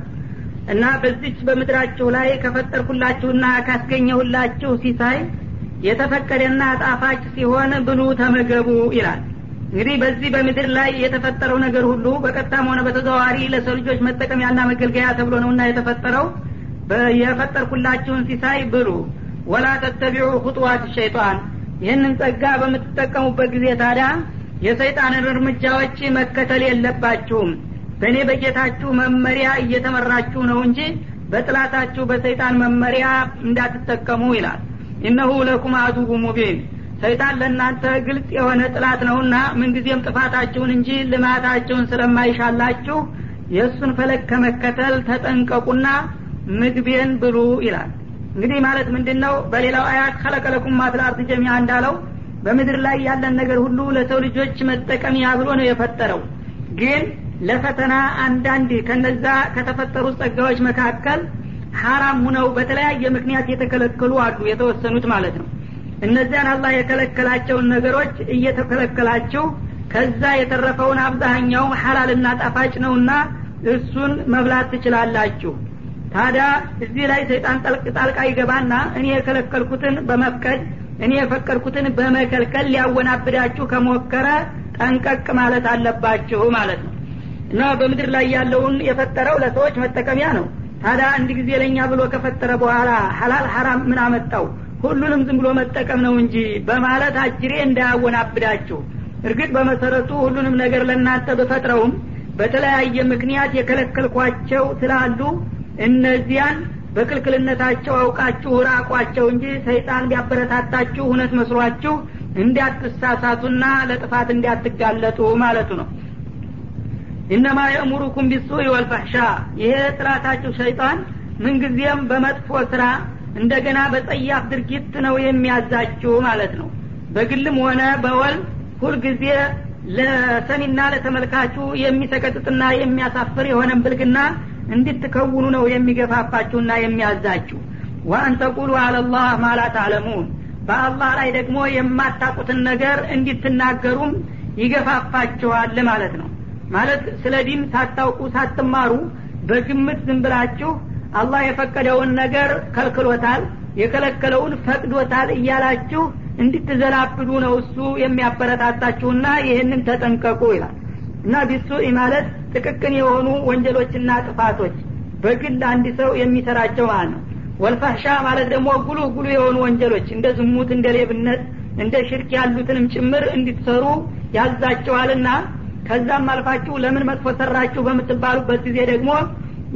እና በዚች በምድራችሁ ላይ ከፈጠርኩላችሁና ካስገኘሁላችሁ ሲሳይ የተፈቀደና ጣፋጭ ሲሆን ብሉ ተመገቡ ይላል እንግዲህ በዚህ በምድር ላይ የተፈጠረው ነገር ሁሉ በቀጥታም ሆነ በተዘዋዋሪ ለሰው ልጆች መጠቀሚያና መገልገያ ተብሎ ነውና የተፈጠረው የፈጠርኩላችሁን ሲሳይ ብሉ። ወላ ተተቢዑ ሁጥዋት ሸይጣን። ይህንን ጸጋ በምትጠቀሙበት ጊዜ ታዲያ የሰይጣንን እርምጃዎች መከተል የለባችሁም። በእኔ በጌታችሁ መመሪያ እየተመራችሁ ነው እንጂ በጥላታችሁ በሰይጣን መመሪያ እንዳትጠቀሙ ይላል። እነሁ ለኩም አዱቡ ሙቢን ሰይጣን ለእናንተ ግልጽ የሆነ ጥላት ነውና ምንጊዜም ጥፋታችሁን እንጂ ልማታችሁን ስለማይሻላችሁ የእሱን ፈለግ ከመከተል ተጠንቀቁና ምግቤን ብሉ ይላል። እንግዲህ ማለት ምንድን ነው በሌላው አያት ከለቀለኩም ማፊል ጀሚያ እንዳለው በምድር ላይ ያለን ነገር ሁሉ ለሰው ልጆች መጠቀሚያ ብሎ ነው የፈጠረው። ግን ለፈተና አንዳንድ ከነዛ ከተፈጠሩ ጸጋዎች መካከል ሀራም ሁነው በተለያየ ምክንያት የተከለከሉ አሉ የተወሰኑት ማለት ነው እነዚያን አላህ የከለከላቸውን ነገሮች እየተከለከላችሁ ከዛ የተረፈውን አብዛኛው ሐላልና ጣፋጭ ነውና እሱን መብላት ትችላላችሁ። ታዲያ እዚህ ላይ ሰይጣን ጣልቃ ይገባና እኔ የከለከልኩትን በመፍቀድ እኔ የፈቀድኩትን በመከልከል ሊያወናብዳችሁ ከሞከረ ጠንቀቅ ማለት አለባችሁ ማለት ነው። እና በምድር ላይ ያለውን የፈጠረው ለሰዎች መጠቀሚያ ነው። ታዲያ አንድ ጊዜ ለእኛ ብሎ ከፈጠረ በኋላ ሀላል ሀራም ምን አመጣው ሁሉንም ዝም ብሎ መጠቀም ነው እንጂ በማለት አጅሬ እንዳያወናብዳችሁ። እርግጥ በመሰረቱ ሁሉንም ነገር ለእናንተ ብፈጥረውም በተለያየ ምክንያት የከለከልኳቸው ስላሉ እነዚያን በክልክልነታቸው አውቃችሁ ራቋቸው እንጂ ሰይጣን ቢያበረታታችሁ እውነት መስሏችሁ እንዲያትሳሳቱና ለጥፋት እንዲያትጋለጡ ማለቱ ነው። ኢነማ የእሙሩኩም ቢሱኢ ወልፈሕሻ ይሄ ጥላታችሁ ሸይጣን ምንጊዜም በመጥፎ ስራ እንደገና በጸያፍ ድርጊት ነው የሚያዛችሁ ማለት ነው። በግልም ሆነ በወል ሁልጊዜ ለሰሚና ለተመልካቹ የሚሰቀጥጥና የሚያሳፍር የሆነን ብልግና እንድትከውኑ ነው የሚገፋፋችሁና የሚያዛችሁ። ወአን ተቁሉ አለላህ ማላ ታዕለሙን በአላህ ላይ ደግሞ የማታቁትን ነገር እንድትናገሩም ይገፋፋችኋል ማለት ነው። ማለት ስለ ዲን ሳታውቁ ሳትማሩ በግምት ዝም አላህ የፈቀደውን ነገር ከልክሎታል የከለከለውን ፈቅዶታል እያላችሁ እንድትዘላብዱ ነው እሱ የሚያበረታታችሁና ይህንን ተጠንቀቁ ይላል። እና ቢሱኢ ማለት ጥቅቅን የሆኑ ወንጀሎችና ጥፋቶች በግል አንድ ሰው የሚሰራቸው ማለት ነው። ወልፋሻ ማለት ደግሞ ጉሉ ጉሉ የሆኑ ወንጀሎች እንደ ዝሙት እንደ ሌብነት እንደ ሽርክ ያሉትንም ጭምር እንድትሰሩ ያዛቸዋልና ከዛም አልፋችሁ ለምን መጥፎ ሰራችሁ በምትባሉበት ጊዜ ደግሞ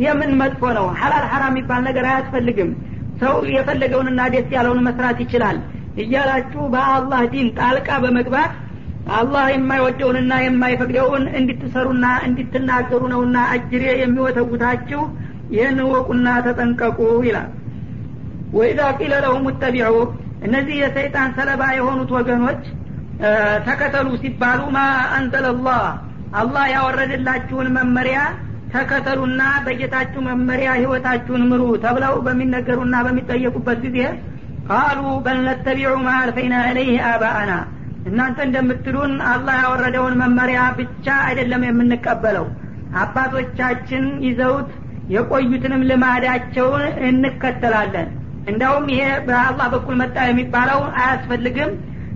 የምን መጥፎ ነው? ሀላል ሀራም የሚባል ነገር አያስፈልግም። ሰው የፈለገውንና ደስ ያለውን መስራት ይችላል። እያላችሁ በአላህ ዲን ጣልቃ በመግባት አላህ የማይወደውንና የማይፈቅደውን እንድትሰሩና እንድትናገሩ ነውና አጅሬ የሚወተጉታችሁ ይህን ወቁና ተጠንቀቁ ይላል። ወኢዛ ቂለ ለሁም ተቢዑ እነዚህ የሰይጣን ሰለባ የሆኑት ወገኖች ተከተሉ ሲባሉ ማ አንዘለላህ አላህ ያወረደላችሁን መመሪያ ተከተሉና በጌታችሁ መመሪያ ህይወታችሁን ምሩ ተብለው በሚነገሩና በሚጠየቁበት ጊዜ ቃሉ በልነተቢዑ ማ ኢለይህ አባአና። እናንተ እንደምትሉን አላህ ያወረደውን መመሪያ ብቻ አይደለም የምንቀበለው። አባቶቻችን ይዘውት የቆዩትንም ልማዳቸውን እንከተላለን። እንዳውም ይሄ በአላህ በኩል መጣ የሚባለው አያስፈልግም።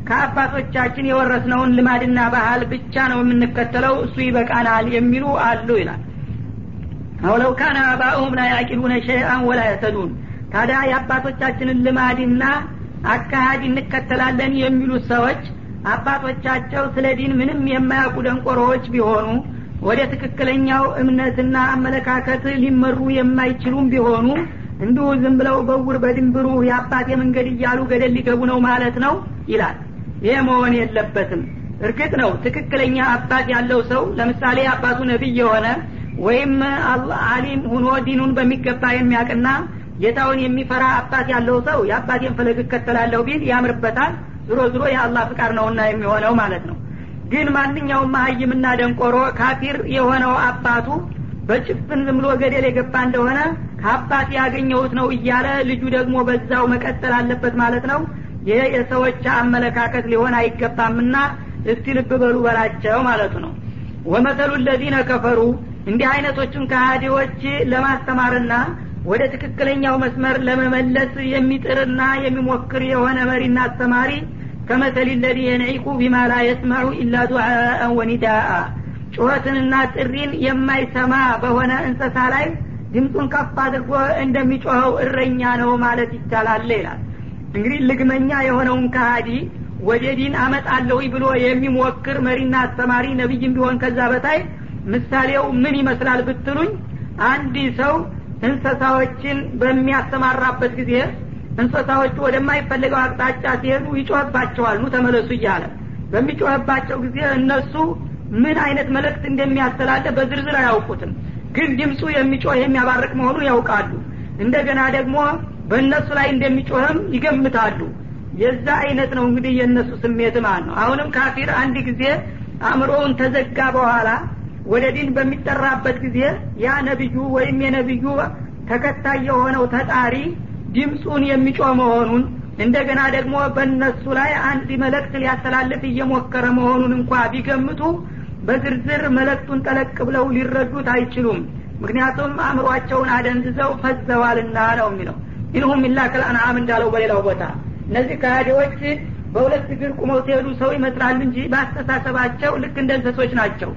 ከአባቶቻችን የወረስነውን ልማድና ባህል ብቻ ነው የምንከተለው። እሱ ይበቃናል የሚሉ አሉ ይላል አውለው ካነ አባኡሁም ላ ያቂሉነ ሸይአን ወላ የተዱን። ታዲያ የአባቶቻችንን ልማድና አካሃድ እንከተላለን የሚሉት ሰዎች አባቶቻቸው ስለ ዲን ምንም የማያውቁ ደንቆሮዎች ቢሆኑ ወደ ትክክለኛው እምነትና አመለካከት ሊመሩ የማይችሉም ቢሆኑ እንዲሁ ዝም ብለው በውር በድንብሩ የአባቴ መንገድ እያሉ ገደል ሊገቡ ነው ማለት ነው ይላል። ይህ መሆን የለበትም። እርግጥ ነው ትክክለኛ አባት ያለው ሰው ለምሳሌ አባቱ ነቢይ የሆነ ወይም አሊም ሁኖ ዲኑን በሚገባ የሚያቅና ጌታውን የሚፈራ አባት ያለው ሰው የአባቴን ፈለግ እከተላለሁ ቢል ያምርበታል። ዝሮ ዝሮ የአላህ ፍቃድ ነውና የሚሆነው ማለት ነው። ግን ማንኛውም መሀይምና ደንቆሮ ካፊር የሆነው አባቱ በጭፍን ዝም ብሎ ገደል የገባ እንደሆነ ከአባት ያገኘሁት ነው እያለ ልጁ ደግሞ በዛው መቀጠል አለበት ማለት ነው። ይሄ የሰዎች አመለካከት ሊሆን አይገባምና እስቲ ልብ በሉ በላቸው ማለቱ ነው። ወመተሉ ለዚነ ከፈሩ እንዲህ አይነቶቹን ከሃዲዎች ለማስተማርና ወደ ትክክለኛው መስመር ለመመለስ የሚጥርና የሚሞክር የሆነ መሪና አስተማሪ ከመሰል ለዚ የንዒቁ ቢማ ላ የስመዑ ኢላ ዱዓአን ወኒዳአ። ጩኸትንና ጥሪን የማይሰማ በሆነ እንስሳ ላይ ድምፁን ከፍ አድርጎ እንደሚጮኸው እረኛ ነው ማለት ይቻላል ይላል። እንግዲህ ልግመኛ የሆነውን ከሃዲ ወደ ዲን አመጣለሁ ብሎ የሚሞክር መሪና አስተማሪ ነቢይም ቢሆን ከዛ በታይ ምሳሌው ምን ይመስላል ብትሉኝ አንድ ሰው እንስሳዎችን በሚያሰማራበት ጊዜ እንስሳዎቹ ወደማይፈልገው አቅጣጫ ሲሄዱ ይጮህባቸዋል። ኑ ተመለሱ እያለ በሚጮህባቸው ጊዜ እነሱ ምን አይነት መልእክት እንደሚያስተላልፍ በዝርዝር አያውቁትም። ግን ድምፁ የሚጮህ የሚያባርቅ መሆኑን ያውቃሉ። እንደገና ደግሞ በእነሱ ላይ እንደሚጮህም ይገምታሉ። የዛ አይነት ነው እንግዲህ የእነሱ ስሜት ማለት ነው። አሁንም ካፊር አንድ ጊዜ አእምሮውን ተዘጋ በኋላ ወደ ዲን በሚጠራበት ጊዜ ያ ነቢዩ ወይም የነቢዩ ተከታይ የሆነው ተጣሪ ድምፁን የሚጮህ መሆኑን እንደገና ደግሞ በእነሱ ላይ አንድ መልእክት ሊያስተላልፍ እየሞከረ መሆኑን እንኳ ቢገምቱ በዝርዝር መልእክቱን ጠለቅ ብለው ሊረዱት አይችሉም። ምክንያቱም አእምሯቸውን አደንዝዘው ፈዘዋልና ነው የሚለው። ኢንሁም ኢላ ከልአንዓም እንዳለው በሌላው ቦታ። እነዚህ ከሃዲዎች በሁለት እግር ቁመው ሲሄዱ ሰው ይመስላሉ እንጂ በአስተሳሰባቸው ልክ እንደ እንሰሶች ናቸው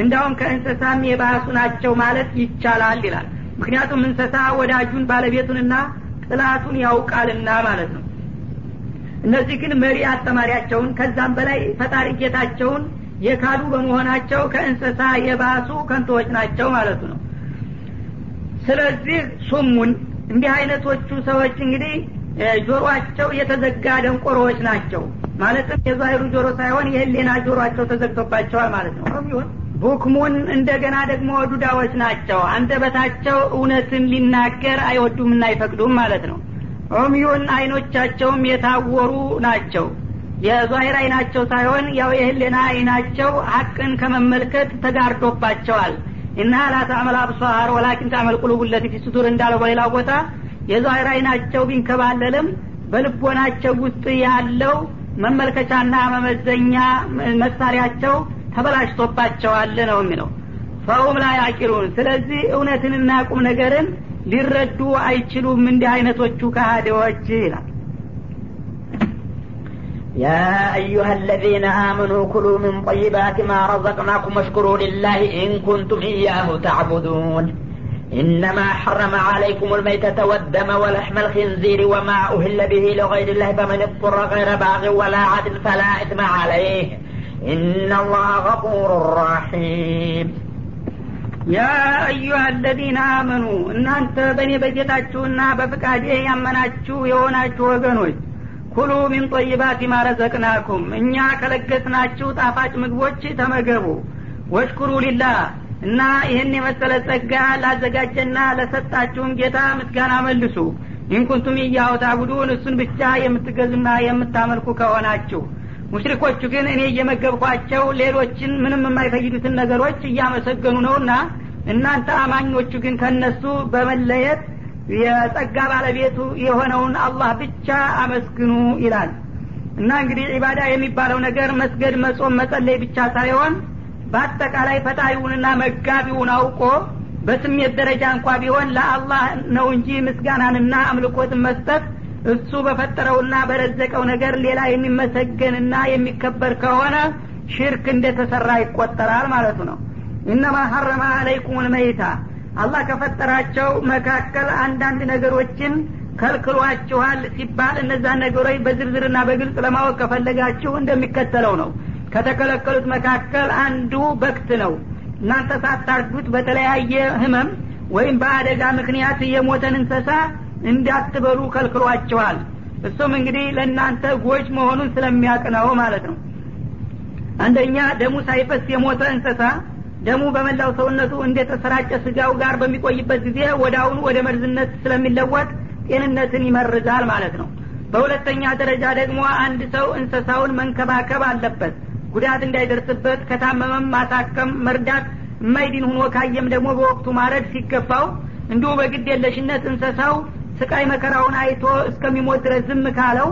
እንዳውም ከእንስሳም የባሱ ናቸው ማለት ይቻላል ይላል። ምክንያቱም እንስሳ ወዳጁን ባለቤቱንና ጥላቱን ያውቃልና ማለት ነው። እነዚህ ግን መሪ አስተማሪያቸውን ከዛም በላይ ፈጣሪ ጌታቸውን የካዱ በመሆናቸው ከእንስሳ የባሱ ከንቶዎች ናቸው ማለቱ ነው። ስለዚህ ሱሙን እንዲህ አይነቶቹ ሰዎች እንግዲህ ጆሮአቸው የተዘጋ ደንቆሮዎች ናቸው። ማለትም የዛሂሩ ጆሮ ሳይሆን የህሌና ጆሮአቸው ተዘግቶባቸዋል ማለት ነው። ይሁን ቡክሙን እንደገና ደግሞ ዱዳዎች ናቸው። አንደበታቸው እውነትን ሊናገር አይወዱምና አይፈቅዱም ማለት ነው። ኦምዩን አይኖቻቸውም የታወሩ ናቸው። የዛሂር አይናቸው ሳይሆን ያው የህሌና አይናቸው ሀቅን ከመመልከት ተጋርዶባቸዋል። እና ላታዕመል አብሷር ወላኪን ታዕመል ቁሉቡ ለቲ እንዳለው በሌላው ቦታ የዛሂር አይናቸው ቢንከባለልም በልቦናቸው ውስጥ ያለው መመልከቻና መመዘኛ መሳሪያቸው ተበላሽቶባቸዋል ነው የሚለው ፈሁም ላይ አቂሉን ስለዚህ እውነትንና ቁም ነገርን ሊረዱ አይችሉም እንዲህ አይነቶቹ ከሃዲዎች ይላል يا أيها الذين آمنوا كلوا من طيبات ما رزقناكم واشكروا لله إن كنتم إياه تعبدون إنما حرم عليكم الميتة والدم ولحم الخنزير وما أهل به لغير الله فمن اضطر غير باغ ولا عدل فلا إثم عليه إن الله غفور رحيم يا أيها الذين آمنوا እናንተ በእኔ በጌታችሁና በፍቃዴ ያመናችሁ የሆናችሁ ወገኖች ኩሉ ሚን ጠይባት ማረዘቅናኩም እኛ ከለገስናችሁ ጣፋጭ ምግቦች ተመገቡ ወሽኩሩ ሊላህ እና ይህን የመሰለ ጸጋ ላዘጋጀና ለሰጣችሁን ጌታ ምስጋና መልሱ ኢንኩንቱም እያሁ ታቡዱን እሱን ብቻ የምትገዙና የምታመልኩ ከሆናችሁ ሙሽሪኮቹ ግን እኔ እየመገብኳቸው ሌሎችን ምንም የማይፈይዱትን ነገሮች እያመሰገኑ ነውና እናንተ አማኞቹ ግን ከነሱ በመለየት የጸጋ ባለቤቱ የሆነውን አላህ ብቻ አመስግኑ ይላል። እና እንግዲህ ዒባዳ የሚባለው ነገር መስገድ መጾም መጸለይ ብቻ ሳይሆን በአጠቃላይ ፈጣሪውንና መጋቢውን አውቆ በስሜት ደረጃ እንኳ ቢሆን ለአላህ ነው እንጂ ምስጋናንና አምልኮትን መስጠት እሱ በፈጠረውና በረዘቀው ነገር ሌላ የሚመሰገንና የሚከበር ከሆነ ሽርክ እንደተሰራ ይቆጠራል ማለቱ ነው። እነማ ሐረመ አለይኩም ልመይታ አላህ ከፈጠራቸው መካከል አንዳንድ ነገሮችን ከልክሏችኋል ሲባል እነዛን ነገሮች በዝርዝርና በግልጽ ለማወቅ ከፈለጋችሁ እንደሚከተለው ነው። ከተከለከሉት መካከል አንዱ በክት ነው። እናንተ ሳታርዱት በተለያየ ህመም ወይም በአደጋ ምክንያት የሞተን እንሰሳ እንዳትበሉ ከልክሏቸዋል። እሱም እንግዲህ ለእናንተ ጎጅ መሆኑን ስለሚያውቅ ነው ማለት ነው። አንደኛ ደሙ ሳይፈስ የሞተ እንሰሳ ደሙ በመላው ሰውነቱ እንደተሰራጨ ስጋው ጋር በሚቆይበት ጊዜ ወደ አሁኑ ወደ መርዝነት ስለሚለወጥ ጤንነትን ይመርዛል ማለት ነው። በሁለተኛ ደረጃ ደግሞ አንድ ሰው እንስሳውን መንከባከብ አለበት። ጉዳት እንዳይደርስበት ከታመመም ማሳከም መርዳት የማይድን ሁኖ ካየም ደግሞ በወቅቱ ማረድ ሲገባው እንዲሁ በግድ የለሽነት እንስሳው ስቃይ መከራውን አይቶ እስከሚሞት ድረስ ዝም ካለው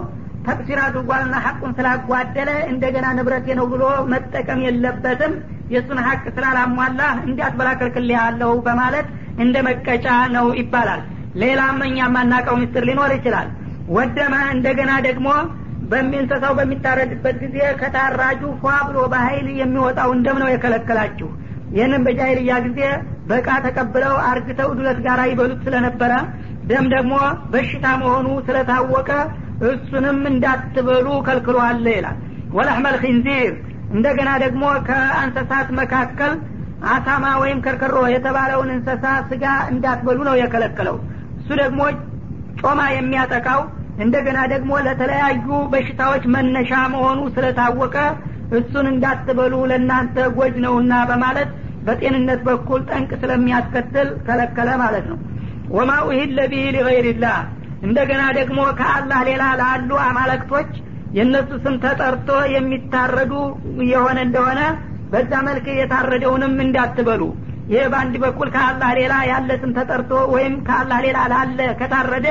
ተቅሲር አድርጓልና ሐቁን ስላጓደለ እንደገና ንብረቴ ነው ብሎ መጠቀም የለበትም። የእሱን ሀቅ ስላላሟላ እንዲያትበላ ከልክልሃለሁ በማለት እንደ መቀጫ ነው ይባላል። ሌላም እኛ የማናቀው ምስጢር ሊኖር ይችላል። ወደመ እንደገና ደግሞ በሚንሰሳው በሚታረድበት ጊዜ ከታራጁ ፏ ብሎ በሀይል የሚወጣው እንደም ነው የከለከላችሁ። ይህንም በጃይልያ ጊዜ በቃ ተቀብለው አርግተው ዱለት ጋር ይበሉት ስለነበረ ደም ደግሞ በሽታ መሆኑ ስለታወቀ እሱንም እንዳትበሉ ከልክሏል ይላል። ወለሕመል ኪንዚር እንደገና ደግሞ ከእንሰሳት መካከል አሳማ ወይም ከርከሮ የተባለውን እንሰሳ ስጋ እንዳትበሉ ነው የከለከለው። እሱ ደግሞ ጮማ የሚያጠቃው እንደገና ደግሞ ለተለያዩ በሽታዎች መነሻ መሆኑ ስለታወቀ እሱን እንዳትበሉ ለእናንተ ጎጅ ነውና በማለት በጤንነት በኩል ጠንቅ ስለሚያስከትል ከለከለ ማለት ነው ወማ ኡሂለ ቢህ ሊገይርላህ እንደገና ደግሞ ከአላህ ሌላ ላሉ አማለክቶች የእነሱ ስም ተጠርቶ የሚታረዱ የሆነ እንደሆነ በዛ መልክ የታረደውንም እንዳትበሉ። ይህ በአንድ በኩል ከአላህ ሌላ ያለ ስም ተጠርቶ ወይም ከአላህ ሌላ ላለ ከታረደ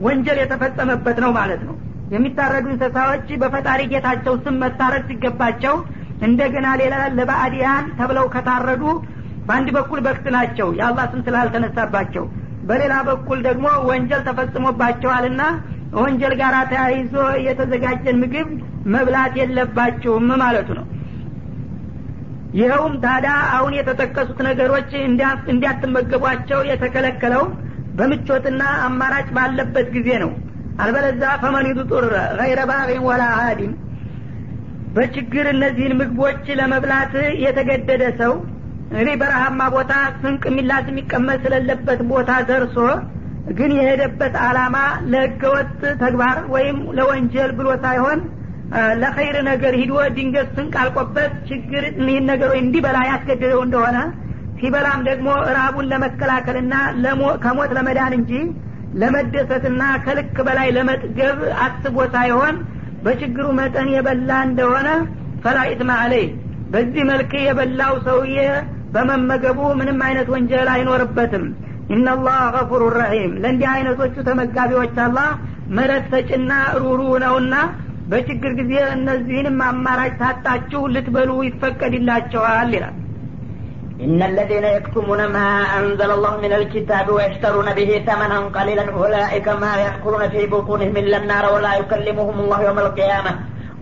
ወንጀል የተፈጸመበት ነው ማለት ነው። የሚታረዱ እንስሳዎች በፈጣሪ ጌታቸው ስም መታረድ ሲገባቸው እንደገና ሌላ ለባዕዲያን ተብለው ከታረዱ በአንድ በኩል በክት ናቸው። የአላህ ስም ስላልተነሳባቸው በሌላ በኩል ደግሞ ወንጀል ተፈጽሞባቸዋልና ወንጀል ጋር ተያይዞ የተዘጋጀን ምግብ መብላት የለባችሁም ማለቱ ነው። ይኸውም ታዲያ አሁን የተጠቀሱት ነገሮች እንዲያትመገቧቸው የተከለከለው በምቾትና አማራጭ ባለበት ጊዜ ነው። አልበለዛ ፈመኒዱ ጡር ገይረ ባቂን ወላ አዲም በችግር እነዚህን ምግቦች ለመብላት የተገደደ ሰው እንግዲህ በረሃማ ቦታ ስንቅ የሚላስ የሚቀመጥ ስለሌለበት ቦታ ደርሶ ግን የሄደበት አላማ ለህገወጥ ተግባር ወይም ለወንጀል ብሎ ሳይሆን ለኸይር ነገር ሂዶ ድንገት ስንቅ አልቆበት ችግር ይህን ነገሮች እንዲበላ ያስገደደው እንደሆነ ሲበላም ደግሞ ራቡን ለመከላከልና ከሞት ለመዳን እንጂ ለመደሰትና ከልክ በላይ ለመጥገብ አስቦ ሳይሆን በችግሩ መጠን የበላ እንደሆነ ፈላኢትማ አለይ በዚህ መልክ የበላው ሰውዬ በመመገቡ ምንም አይነት ወንጀል አይኖርበትም ኢናላህ ገፉሩ ረሒም ለእንዲህ አይነቶቹ ተመጋቢዎች አላህ ምረት ሰጭና ሩሩ ነውና በችግር ጊዜ እነዚህንም አማራጭ ታጣችሁ ልትበሉ ይፈቀድላቸዋል ይላል إن الذين يكتمون ما أنزل الله من الكتاب ويشترون به ثمنا قليلا أولئك ما يأكلون في بطونهم إلا النار ولا يكلمهم الله يوم القيامة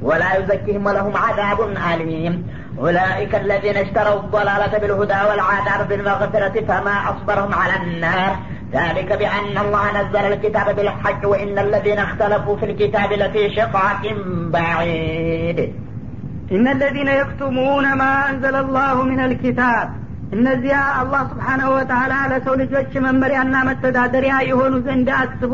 ولا يزكيهم ولهم عذاب أليم أولئك الذين اشتروا الضلالة بالهدى والعذاب بالمغفرة فما أصبرهم على النار ذلك بأن الله نزل الكتاب بالحق وإن الذين اختلفوا في الكتاب لفي شقاق بعيد إن الذين يكتمون ما أنزل الله من الكتاب እነዚያ አላህ ስብሓናሁ ወተላ ለሰው ልጆች መመሪያና መተዳደሪያ የሆኑ ዘንድ አስቦ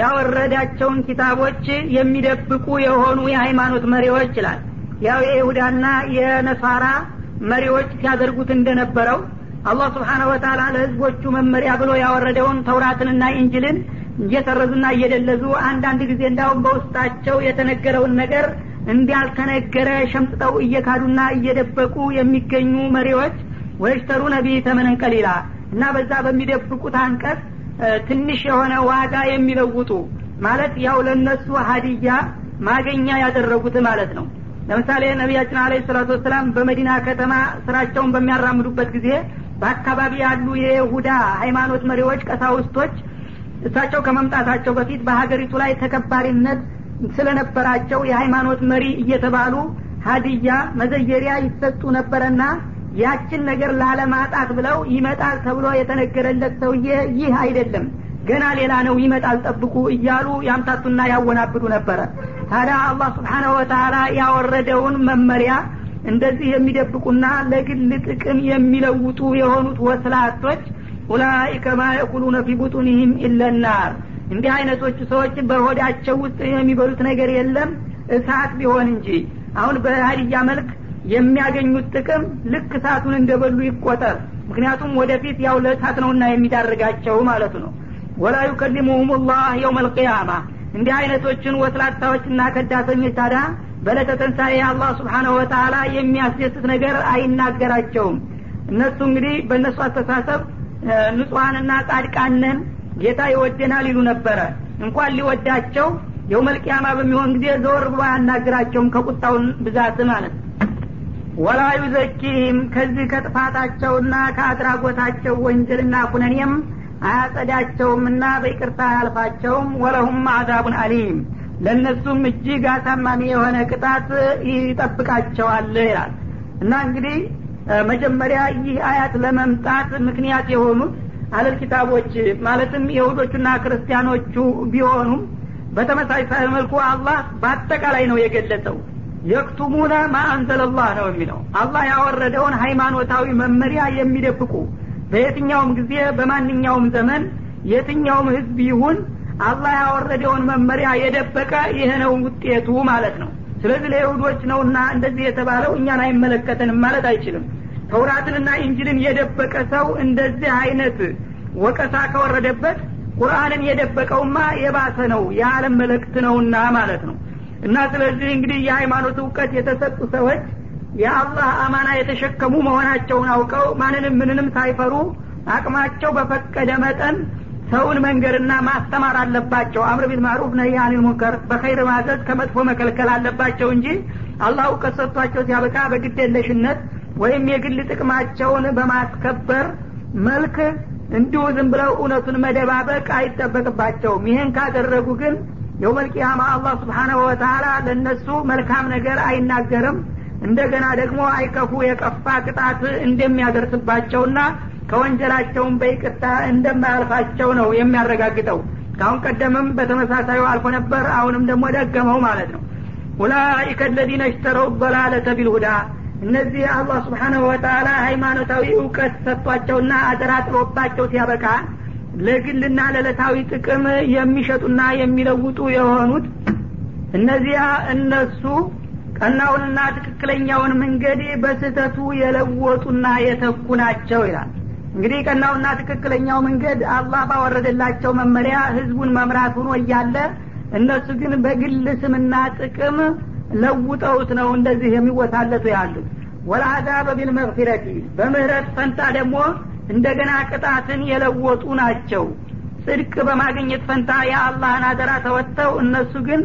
ያወረዳቸውን ኪታቦች የሚደብቁ የሆኑ የሃይማኖት መሪዎች ይላል ያው የይሁዳና የነሳራ መሪዎች ሲያደርጉት እንደነበረው አላህ ስብሓነ ወተላ ለህዝቦቹ መመሪያ ብሎ ያወረደውን ተውራትንና ኢንጅልን እየሰረዙና እየደለዙ አንዳንድ ጊዜ እንዳውም በውስጣቸው የተነገረውን ነገር እንዲያልተነገረ ሸምጥጠው እየካዱና እየደበቁ የሚገኙ መሪዎች ወይሽተሩ ነቢ ተመነን ቀሊላ እና በዛ በሚደብቁት አንቀጽ ትንሽ የሆነ ዋጋ የሚለውጡ ማለት ያው ለነሱ ሀዲያ ማገኛ ያደረጉት ማለት ነው ለምሳሌ ነቢያችን አለ ሰላቱ ወሰላም በመዲና ከተማ ስራቸውን በሚያራምዱበት ጊዜ በአካባቢ ያሉ የይሁዳ ሃይማኖት መሪዎች ቀሳውስቶች እሳቸው ከመምጣታቸው በፊት በሀገሪቱ ላይ ተከባሪነት ስለነበራቸው የሃይማኖት መሪ እየተባሉ ሀዲያ መዘየሪያ ይሰጡ ነበረና ያችን ነገር ላለማጣት ብለው ይመጣል ተብሎ የተነገረለት ሰውዬ ይህ አይደለም ገና ሌላ ነው ይመጣል ጠብቁ እያሉ ያምታቱና ያወናብዱ ነበረ ታዲያ አላህ ስብሓናሁ ወተላ ያወረደውን መመሪያ እንደዚህ የሚደብቁና ለግል ጥቅም የሚለውጡ የሆኑት ወስላቶች ኡላይከ ማ የኩሉነ ፊ ቡጡኒህም ኢለናር። እንዲህ አይነቶቹ ሰዎች በሆዳቸው ውስጥ የሚበሉት ነገር የለም እሳት ቢሆን እንጂ። አሁን በሀዲያ መልክ የሚያገኙት ጥቅም ልክ እሳቱን እንደበሉ ይቆጠር። ምክንያቱም ወደፊት ያው ለእሳት ነውና የሚዳርጋቸው ማለቱ ነው። ወላ ዩከሊሙሁም ላህ የውም አልቅያማ እንዲህ አይነቶችን ወስላታዎችና ከዳተኞች ታዳ በለተ ተንሳኤ አላህ ስብሓናሁ ወተላ የሚያስደስት ነገር አይናገራቸውም። እነሱ እንግዲህ በእነሱ አስተሳሰብ ንጹሐንና ጻድቃነን ጌታ ይወደናል ይሉ ነበረ። እንኳን ሊወዳቸው የውመልቅያማ በሚሆን ጊዜ ዘወር ብሎ አያናግራቸውም ከቁጣውን ብዛት ማለት። ወላ ዩዘኪህም ከዚህ ከጥፋታቸውና ከአድራጎታቸው ወንጀልና ኩነኔም አያጸዳቸውምና በይቅርታ አያልፋቸውም። ወለሁም አዛቡን አሊም። ለእነሱም እጅግ አሳማሚ የሆነ ቅጣት ይጠብቃቸዋል ይላል። እና እንግዲህ መጀመሪያ ይህ አያት ለመምጣት ምክንያት የሆኑት አለል ኪታቦች ማለትም የሁዶቹና ክርስቲያኖቹ ቢሆኑም በተመሳሳይ መልኩ አላህ በአጠቃላይ ነው የገለጸው። የክቱሙነ ማአንዘለላህ ነው የሚለው። አላህ ያወረደውን ሃይማኖታዊ መመሪያ የሚደብቁ በየትኛውም ጊዜ በማንኛውም ዘመን የትኛውም ህዝብ ይሁን አላህ ያወረደውን መመሪያ የደበቀ ይህ ነው ውጤቱ ማለት ነው። ስለዚህ ለይሁዶች ነውና እንደዚህ የተባለው እኛን አይመለከተንም ማለት አይችልም። ተውራትንና ኢንጅልን የደበቀ ሰው እንደዚህ አይነት ወቀሳ ከወረደበት ቁርአንን የደበቀውማ የባሰ ነው የዓለም መልእክት ነውና ማለት ነው። እና ስለዚህ እንግዲህ የሃይማኖት እውቀት የተሰጡ ሰዎች የአላህ አማና የተሸከሙ መሆናቸውን አውቀው ማንንም ምንንም ሳይፈሩ አቅማቸው በፈቀደ መጠን ሰውን መንገርና ማስተማር አለባቸው። አምር ቢል ማሩፍ ነህ አኒል ሙንከር በኸይር ማዘዝ ከመጥፎ መከልከል አለባቸው እንጂ አላህ እውቀት ሰጥቷቸው ሲያበቃ በግዴለሽነት ወይም የግል ጥቅማቸውን በማስከበር መልክ እንዲሁ ዝም ብለው እውነቱን መደባበቅ አይጠበቅባቸውም። ይህን ካደረጉ ግን የውመልቅያማ አላህ ስብሓናሁ ወተላ ለእነሱ መልካም ነገር አይናገርም እንደገና ደግሞ አይከፉ የቀፋ ቅጣት እንደሚያደርስባቸውና ከወንጀላቸውን በይቅርታ እንደማያልፋቸው ነው የሚያረጋግጠው። ካሁን ቀደምም በተመሳሳዩ አልፎ ነበር አሁንም ደግሞ ደገመው ማለት ነው። ኡላኢከ አለዚነ እሽተረው በላለተ ቢልሁዳ እነዚህ አላህ ስብሓናሁ ወተላ ሃይማኖታዊ እውቀት ሰጥቷቸውና አደራ ጥሎባቸው ሲያበቃ ለግልና ለዕለታዊ ጥቅም የሚሸጡና የሚለውጡ የሆኑት እነዚያ እነሱ ቀናውንና ትክክለኛውን መንገድ በስህተቱ የለወጡና የተኩ ናቸው ይላል። እንግዲህ ቀናውና ትክክለኛው መንገድ አላህ ባወረደላቸው መመሪያ ህዝቡን መምራት ሆኖ እያለ እነሱ ግን በግል ስምና ጥቅም ለውጠውት ነው እንደዚህ የሚወታለቱ ያሉት። ወልአዛበ ቢልመግፊረቲ በምህረት ፈንታ ደግሞ እንደገና ቅጣትን የለወጡ ናቸው። ጽድቅ በማግኘት ፈንታ የአላህን አደራ ተወጥተው እነሱ ግን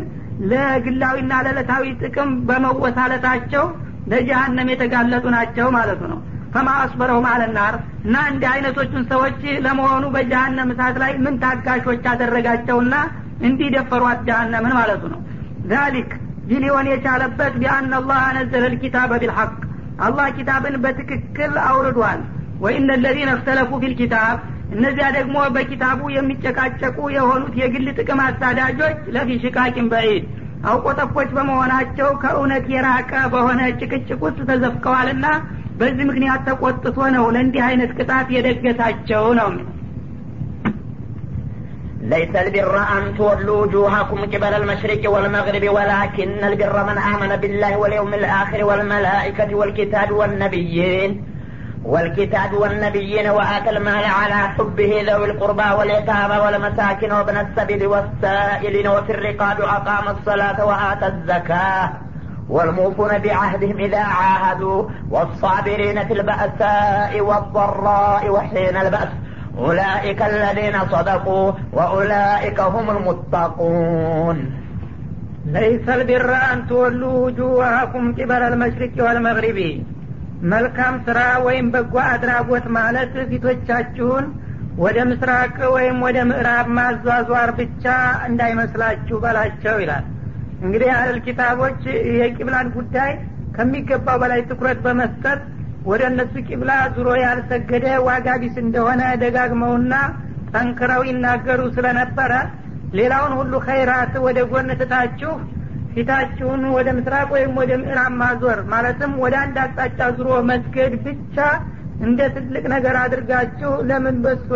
ለግላዊና ለዕለታዊ ጥቅም በመወሳለታቸው ለጀሃነም የተጋለጡ ናቸው ማለቱ ነው። ፈማ አስበረው ማለናር እና እንዲህ አይነቶቹን ሰዎች ለመሆኑ በጀሃነም እሳት ላይ ምን ታጋሾች አደረጋቸውና እንዲደፈሯት ጀሃነምን ማለቱ ነው። ዛሊክ ይህ ሊሆን የቻለበት ቢአን አላህ ነዘለ ልኪታበ ቢልሐቅ። አላህ ኪታብን በትክክል አውርዷል። ወኢነ ለዚነ እክተለፉ ፊልኪታብ እነዚያ ደግሞ በኪታቡ የሚጨቃጨቁ የሆኑት የግል ጥቅም አሳዳጆች ለፊ ሽቃቂን በዒድ አውቆጠፎች በመሆናቸው ከእውነት የራቀ በሆነ ጭቅጭቅ ውስጥ ተዘፍቀዋልና በዚህ ምክንያት ተቆጥቶ ነው ለእንዲህ አይነት ቅጣት የደገሳቸው ነው ليس البر أن تولوا وجوهكم قبل المشرق والمغرب ولكن البر من آمن بالله واليوم الآخر والملائكة والكتاب والنبيين والكتاب والنبيين وآتى المال على حبه ذوي القربى واليتامى والمساكين وابن السبيل والسائلين وفي الرقاب وأقام الصلاة وآتى الزكاة. والموفون بعهدهم إذا عاهدوا والصابرين في البأساء والضراء وحين البأس. أولئك الذين صدقوا وأولئك هم المتقون. ليس البر أن تولوا وجوهكم قبل المشرق والمغرب. መልካም ስራ ወይም በጎ አድራጎት ማለት ፊቶቻችሁን ወደ ምስራቅ ወይም ወደ ምዕራብ ማዟዟር ብቻ እንዳይመስላችሁ በላቸው ይላል። እንግዲህ አለል ኪታቦች የቂብላን ጉዳይ ከሚገባው በላይ ትኩረት በመስጠት ወደ እነሱ ቂብላ ዙሮ ያልሰገደ ዋጋ ቢስ እንደሆነ ደጋግመውና ጠንክረው ይናገሩ ስለነበረ ሌላውን ሁሉ ኸይራት ወደ ጎን ትታችሁ ፊታችሁን ወደ ምስራቅ ወይም ወደ ምዕራብ ማዞር ማለትም ወደ አንድ አቅጣጫ ዙሮ መስገድ ብቻ እንደ ትልቅ ነገር አድርጋችሁ ለምን በሱ